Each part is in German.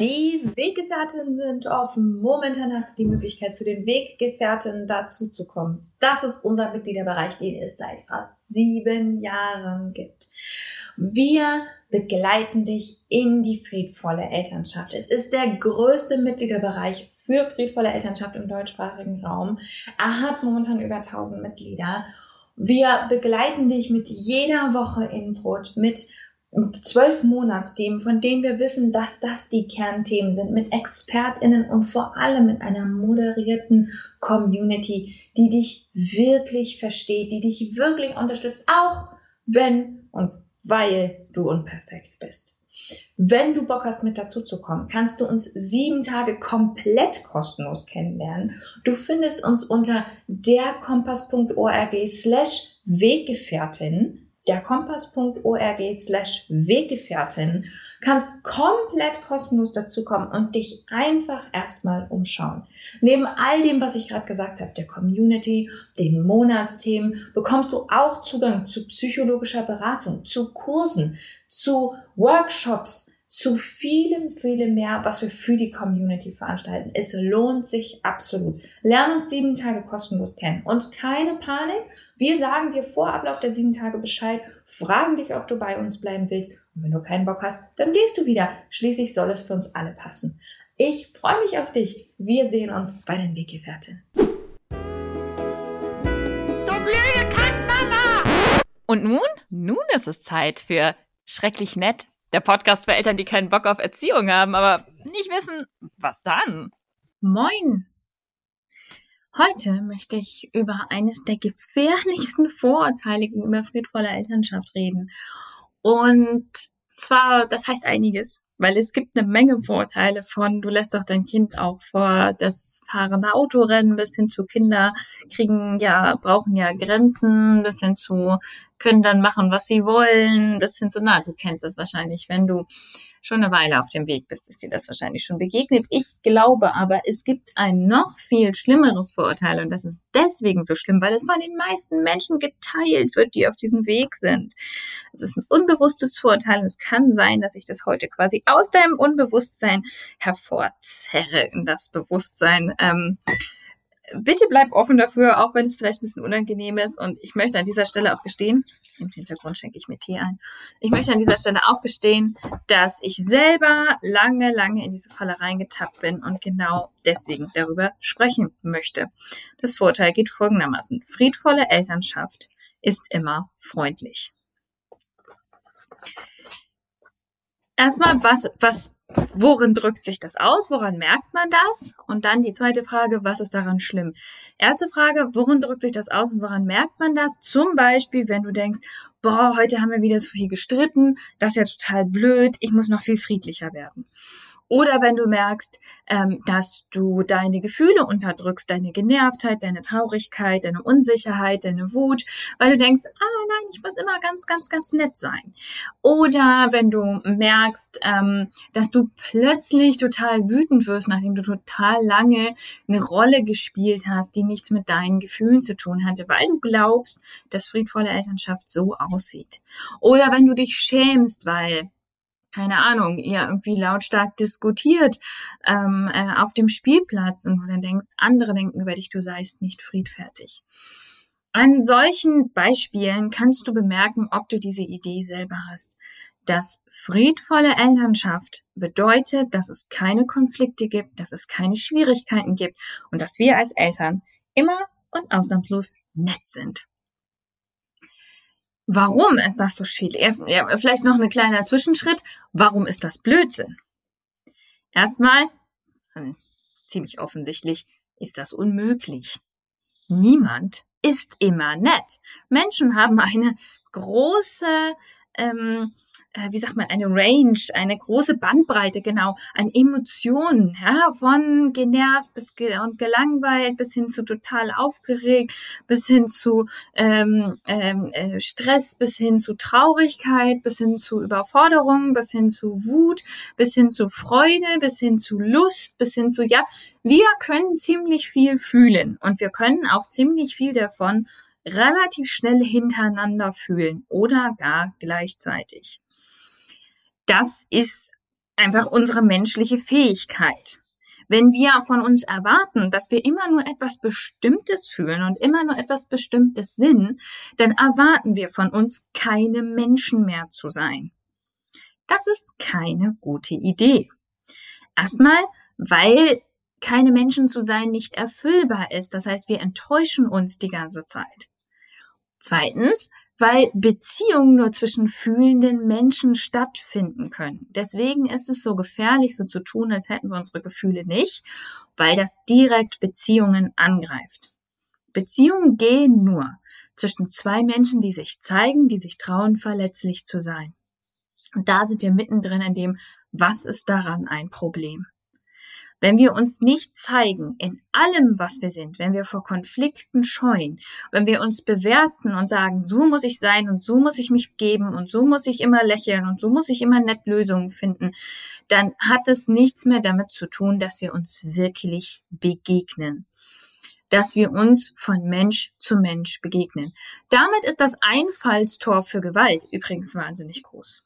Die Weggefährtinnen sind offen. Momentan hast du die Möglichkeit, zu den Weggefährtinnen dazuzukommen. Das ist unser Mitgliederbereich, den es seit fast sieben Jahren gibt. Wir begleiten dich in die friedvolle Elternschaft. Es ist der größte Mitgliederbereich für friedvolle Elternschaft im deutschsprachigen Raum. Er hat momentan über 1000 Mitglieder. Wir begleiten dich mit jeder Woche Input, mit zwölf Monatsthemen, von denen wir wissen, dass das die Kernthemen sind, mit ExpertInnen und vor allem mit einer moderierten Community, die dich wirklich versteht, die dich wirklich unterstützt, auch wenn und weil du unperfekt bist. Wenn du Bock hast, mit dazu zu kommen, kannst du uns sieben Tage komplett kostenlos kennenlernen. Du findest uns unter derkompass.org slash Weggefährtin derkompass.org slash Weggefährtin, kannst komplett kostenlos dazukommen und dich einfach erstmal umschauen. Neben all dem, was ich gerade gesagt habe, der Community, den Monatsthemen, bekommst du auch Zugang zu psychologischer Beratung, zu Kursen, zu Workshops, zu vielem, vielem mehr, was wir für die Community veranstalten. Es lohnt sich absolut. Lern uns sieben Tage kostenlos kennen. Und keine Panik, wir sagen dir vor Ablauf der sieben Tage Bescheid, fragen dich, ob du bei uns bleiben willst. Und wenn du keinen Bock hast, dann gehst du wieder. Schließlich soll es für uns alle passen. Ich freue mich auf dich. Wir sehen uns bei den Weggefährten. Du blöde Kackmama! Und nun? Nun ist es Zeit für Schrecklich Nett der Podcast für Eltern, die keinen Bock auf Erziehung haben, aber nicht wissen, was dann. Moin! Heute möchte ich über eines der gefährlichsten Vorurteile gegenüber friedvoller Elternschaft reden. Und zwar, das heißt einiges, weil es gibt eine Menge Vorteile von, du lässt doch dein Kind auch vor das fahrende Autorennen bis hin zu Kinder kriegen ja, brauchen ja Grenzen, bis hin zu können dann machen, was sie wollen, bis hin zu, na, du kennst das wahrscheinlich, wenn du schon eine Weile auf dem Weg bist, ist dir das wahrscheinlich schon begegnet. Ich glaube aber, es gibt ein noch viel schlimmeres Vorurteil und das ist deswegen so schlimm, weil es von den meisten Menschen geteilt wird, die auf diesem Weg sind. Es ist ein unbewusstes Vorurteil und es kann sein, dass ich das heute quasi aus deinem Unbewusstsein hervorzerre in das Bewusstsein. Ähm, bitte bleib offen dafür, auch wenn es vielleicht ein bisschen unangenehm ist. Und ich möchte an dieser Stelle auch gestehen, im Hintergrund schenke ich mir Tee ein. Ich möchte an dieser Stelle auch gestehen, dass ich selber lange, lange in diese Falle reingetappt bin und genau deswegen darüber sprechen möchte. Das Vorteil geht folgendermaßen. Friedvolle Elternschaft ist immer freundlich. Erstmal, was, was worin drückt sich das aus? Woran merkt man das? Und dann die zweite Frage, was ist daran schlimm? Erste Frage, worin drückt sich das aus und woran merkt man das? Zum Beispiel, wenn du denkst, boah, heute haben wir wieder so viel gestritten, das ist ja total blöd, ich muss noch viel friedlicher werden. Oder wenn du merkst, ähm, dass du deine Gefühle unterdrückst, deine Genervtheit, deine Traurigkeit, deine Unsicherheit, deine Wut, weil du denkst, ah nein, ich muss immer ganz, ganz, ganz nett sein. Oder wenn du merkst, ähm, dass du plötzlich total wütend wirst, nachdem du total lange eine Rolle gespielt hast, die nichts mit deinen Gefühlen zu tun hatte, weil du glaubst, dass friedvolle Elternschaft so aussieht. Oder wenn du dich schämst, weil keine Ahnung, ihr irgendwie lautstark diskutiert ähm, äh, auf dem Spielplatz und du dann denkst, andere denken über dich, du seist nicht friedfertig. An solchen Beispielen kannst du bemerken, ob du diese Idee selber hast. Dass friedvolle Elternschaft bedeutet, dass es keine Konflikte gibt, dass es keine Schwierigkeiten gibt und dass wir als Eltern immer und ausnahmslos nett sind. Warum ist das so schädlich? Erst, ja, vielleicht noch ein kleiner Zwischenschritt. Warum ist das Blödsinn? Erstmal, hm, ziemlich offensichtlich, ist das unmöglich. Niemand ist immer nett. Menschen haben eine große ähm, äh, wie sagt man, eine Range, eine große Bandbreite genau. An Emotionen, ja, von genervt bis ge und gelangweilt bis hin zu total aufgeregt, bis hin zu ähm, ähm, äh, Stress, bis hin zu Traurigkeit, bis hin zu Überforderung, bis hin zu Wut, bis hin zu Freude, bis hin zu Lust, bis hin zu, ja, wir können ziemlich viel fühlen und wir können auch ziemlich viel davon relativ schnell hintereinander fühlen oder gar gleichzeitig das ist einfach unsere menschliche Fähigkeit. Wenn wir von uns erwarten, dass wir immer nur etwas Bestimmtes fühlen und immer nur etwas Bestimmtes sind, dann erwarten wir von uns, keine Menschen mehr zu sein. Das ist keine gute Idee. Erstmal, weil keine Menschen zu sein nicht erfüllbar ist. Das heißt, wir enttäuschen uns die ganze Zeit. Zweitens, weil Beziehungen nur zwischen fühlenden Menschen stattfinden können. Deswegen ist es so gefährlich, so zu tun, als hätten wir unsere Gefühle nicht, weil das direkt Beziehungen angreift. Beziehungen gehen nur zwischen zwei Menschen, die sich zeigen, die sich trauen, verletzlich zu sein. Und da sind wir mittendrin in dem, was ist daran ein Problem? Wenn wir uns nicht zeigen in allem, was wir sind, wenn wir vor Konflikten scheuen, wenn wir uns bewerten und sagen, so muss ich sein und so muss ich mich geben und so muss ich immer lächeln und so muss ich immer nett Lösungen finden, dann hat es nichts mehr damit zu tun, dass wir uns wirklich begegnen dass wir uns von Mensch zu Mensch begegnen. Damit ist das Einfallstor für Gewalt übrigens wahnsinnig groß.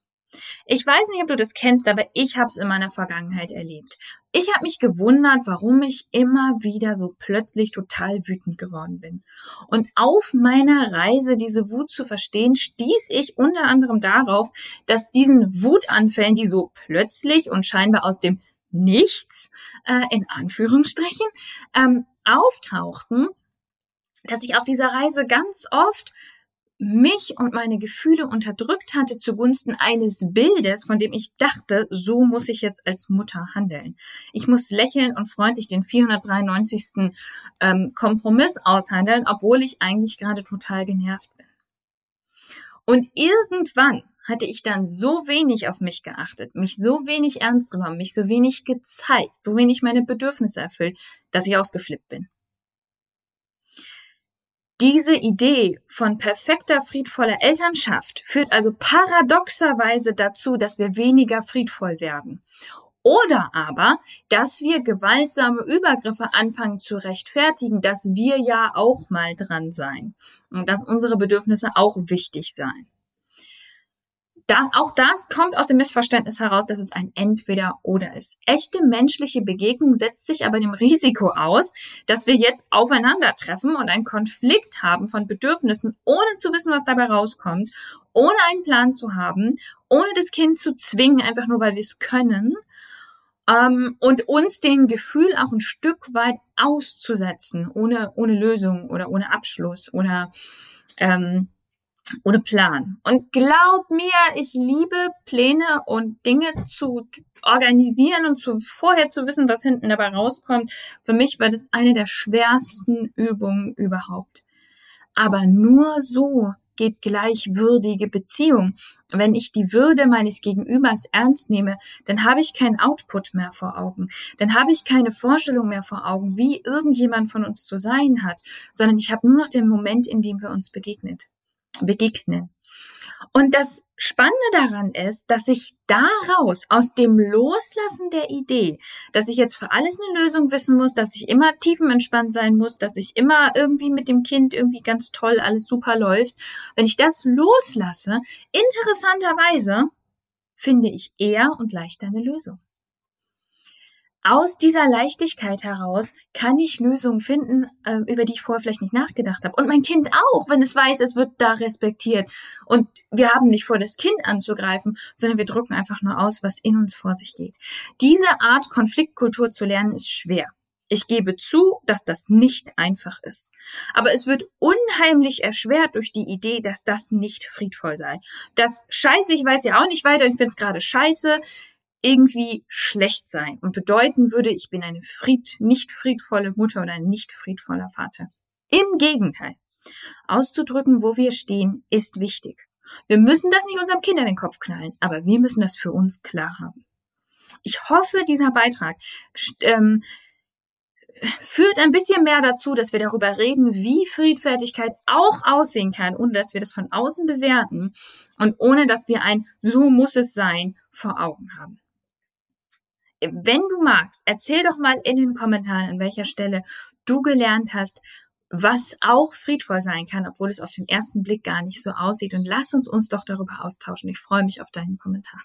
Ich weiß nicht, ob du das kennst, aber ich habe es in meiner Vergangenheit erlebt. Ich habe mich gewundert, warum ich immer wieder so plötzlich total wütend geworden bin. Und auf meiner Reise, diese Wut zu verstehen, stieß ich unter anderem darauf, dass diesen Wutanfällen, die so plötzlich und scheinbar aus dem Nichts, äh, in Anführungsstrichen, ähm, auftauchten, dass ich auf dieser Reise ganz oft mich und meine Gefühle unterdrückt hatte zugunsten eines Bildes, von dem ich dachte, so muss ich jetzt als Mutter handeln. Ich muss lächeln und freundlich den 493. Ähm, Kompromiss aushandeln, obwohl ich eigentlich gerade total genervt bin. Und irgendwann hatte ich dann so wenig auf mich geachtet, mich so wenig ernst genommen, mich so wenig gezeigt, so wenig meine Bedürfnisse erfüllt, dass ich ausgeflippt bin. Diese Idee von perfekter, friedvoller Elternschaft führt also paradoxerweise dazu, dass wir weniger friedvoll werden. Oder aber, dass wir gewaltsame Übergriffe anfangen zu rechtfertigen, dass wir ja auch mal dran sein und dass unsere Bedürfnisse auch wichtig seien das, auch das kommt aus dem Missverständnis heraus, dass es ein Entweder-Oder ist. Echte menschliche Begegnung setzt sich aber dem Risiko aus, dass wir jetzt aufeinandertreffen und einen Konflikt haben von Bedürfnissen, ohne zu wissen, was dabei rauskommt, ohne einen Plan zu haben, ohne das Kind zu zwingen, einfach nur weil wir es können. Ähm, und uns dem Gefühl auch ein Stück weit auszusetzen, ohne, ohne Lösung oder ohne Abschluss oder ähm, ohne Plan. Und glaub mir, ich liebe Pläne und Dinge zu organisieren und zu, vorher zu wissen, was hinten dabei rauskommt. Für mich war das eine der schwersten Übungen überhaupt. Aber nur so geht gleichwürdige Beziehung. Wenn ich die Würde meines Gegenübers ernst nehme, dann habe ich keinen Output mehr vor Augen. Dann habe ich keine Vorstellung mehr vor Augen, wie irgendjemand von uns zu sein hat, sondern ich habe nur noch den Moment, in dem wir uns begegnet begegnen. Und das Spannende daran ist, dass ich daraus, aus dem Loslassen der Idee, dass ich jetzt für alles eine Lösung wissen muss, dass ich immer tiefenentspannt sein muss, dass ich immer irgendwie mit dem Kind irgendwie ganz toll alles super läuft, wenn ich das loslasse, interessanterweise finde ich eher und leichter eine Lösung aus dieser Leichtigkeit heraus kann ich Lösungen finden, äh, über die ich vorher vielleicht nicht nachgedacht habe. Und mein Kind auch, wenn es weiß, es wird da respektiert. Und wir haben nicht vor, das Kind anzugreifen, sondern wir drücken einfach nur aus, was in uns vor sich geht. Diese Art Konfliktkultur zu lernen ist schwer. Ich gebe zu, dass das nicht einfach ist. Aber es wird unheimlich erschwert durch die Idee, dass das nicht friedvoll sei. Das Scheiße, ich weiß ja auch nicht weiter, ich finde es gerade scheiße, irgendwie schlecht sein und bedeuten würde, ich bin eine fried, nicht friedvolle Mutter oder ein nicht friedvoller Vater. Im Gegenteil. Auszudrücken, wo wir stehen, ist wichtig. Wir müssen das nicht unserem Kind in den Kopf knallen, aber wir müssen das für uns klar haben. Ich hoffe, dieser Beitrag ähm, führt ein bisschen mehr dazu, dass wir darüber reden, wie Friedfertigkeit auch aussehen kann, ohne dass wir das von außen bewerten und ohne dass wir ein so muss es sein vor Augen haben wenn du magst, erzähl doch mal in den Kommentaren, an welcher Stelle du gelernt hast, was auch friedvoll sein kann, obwohl es auf den ersten Blick gar nicht so aussieht. Und lass uns uns doch darüber austauschen. Ich freue mich auf deinen Kommentar.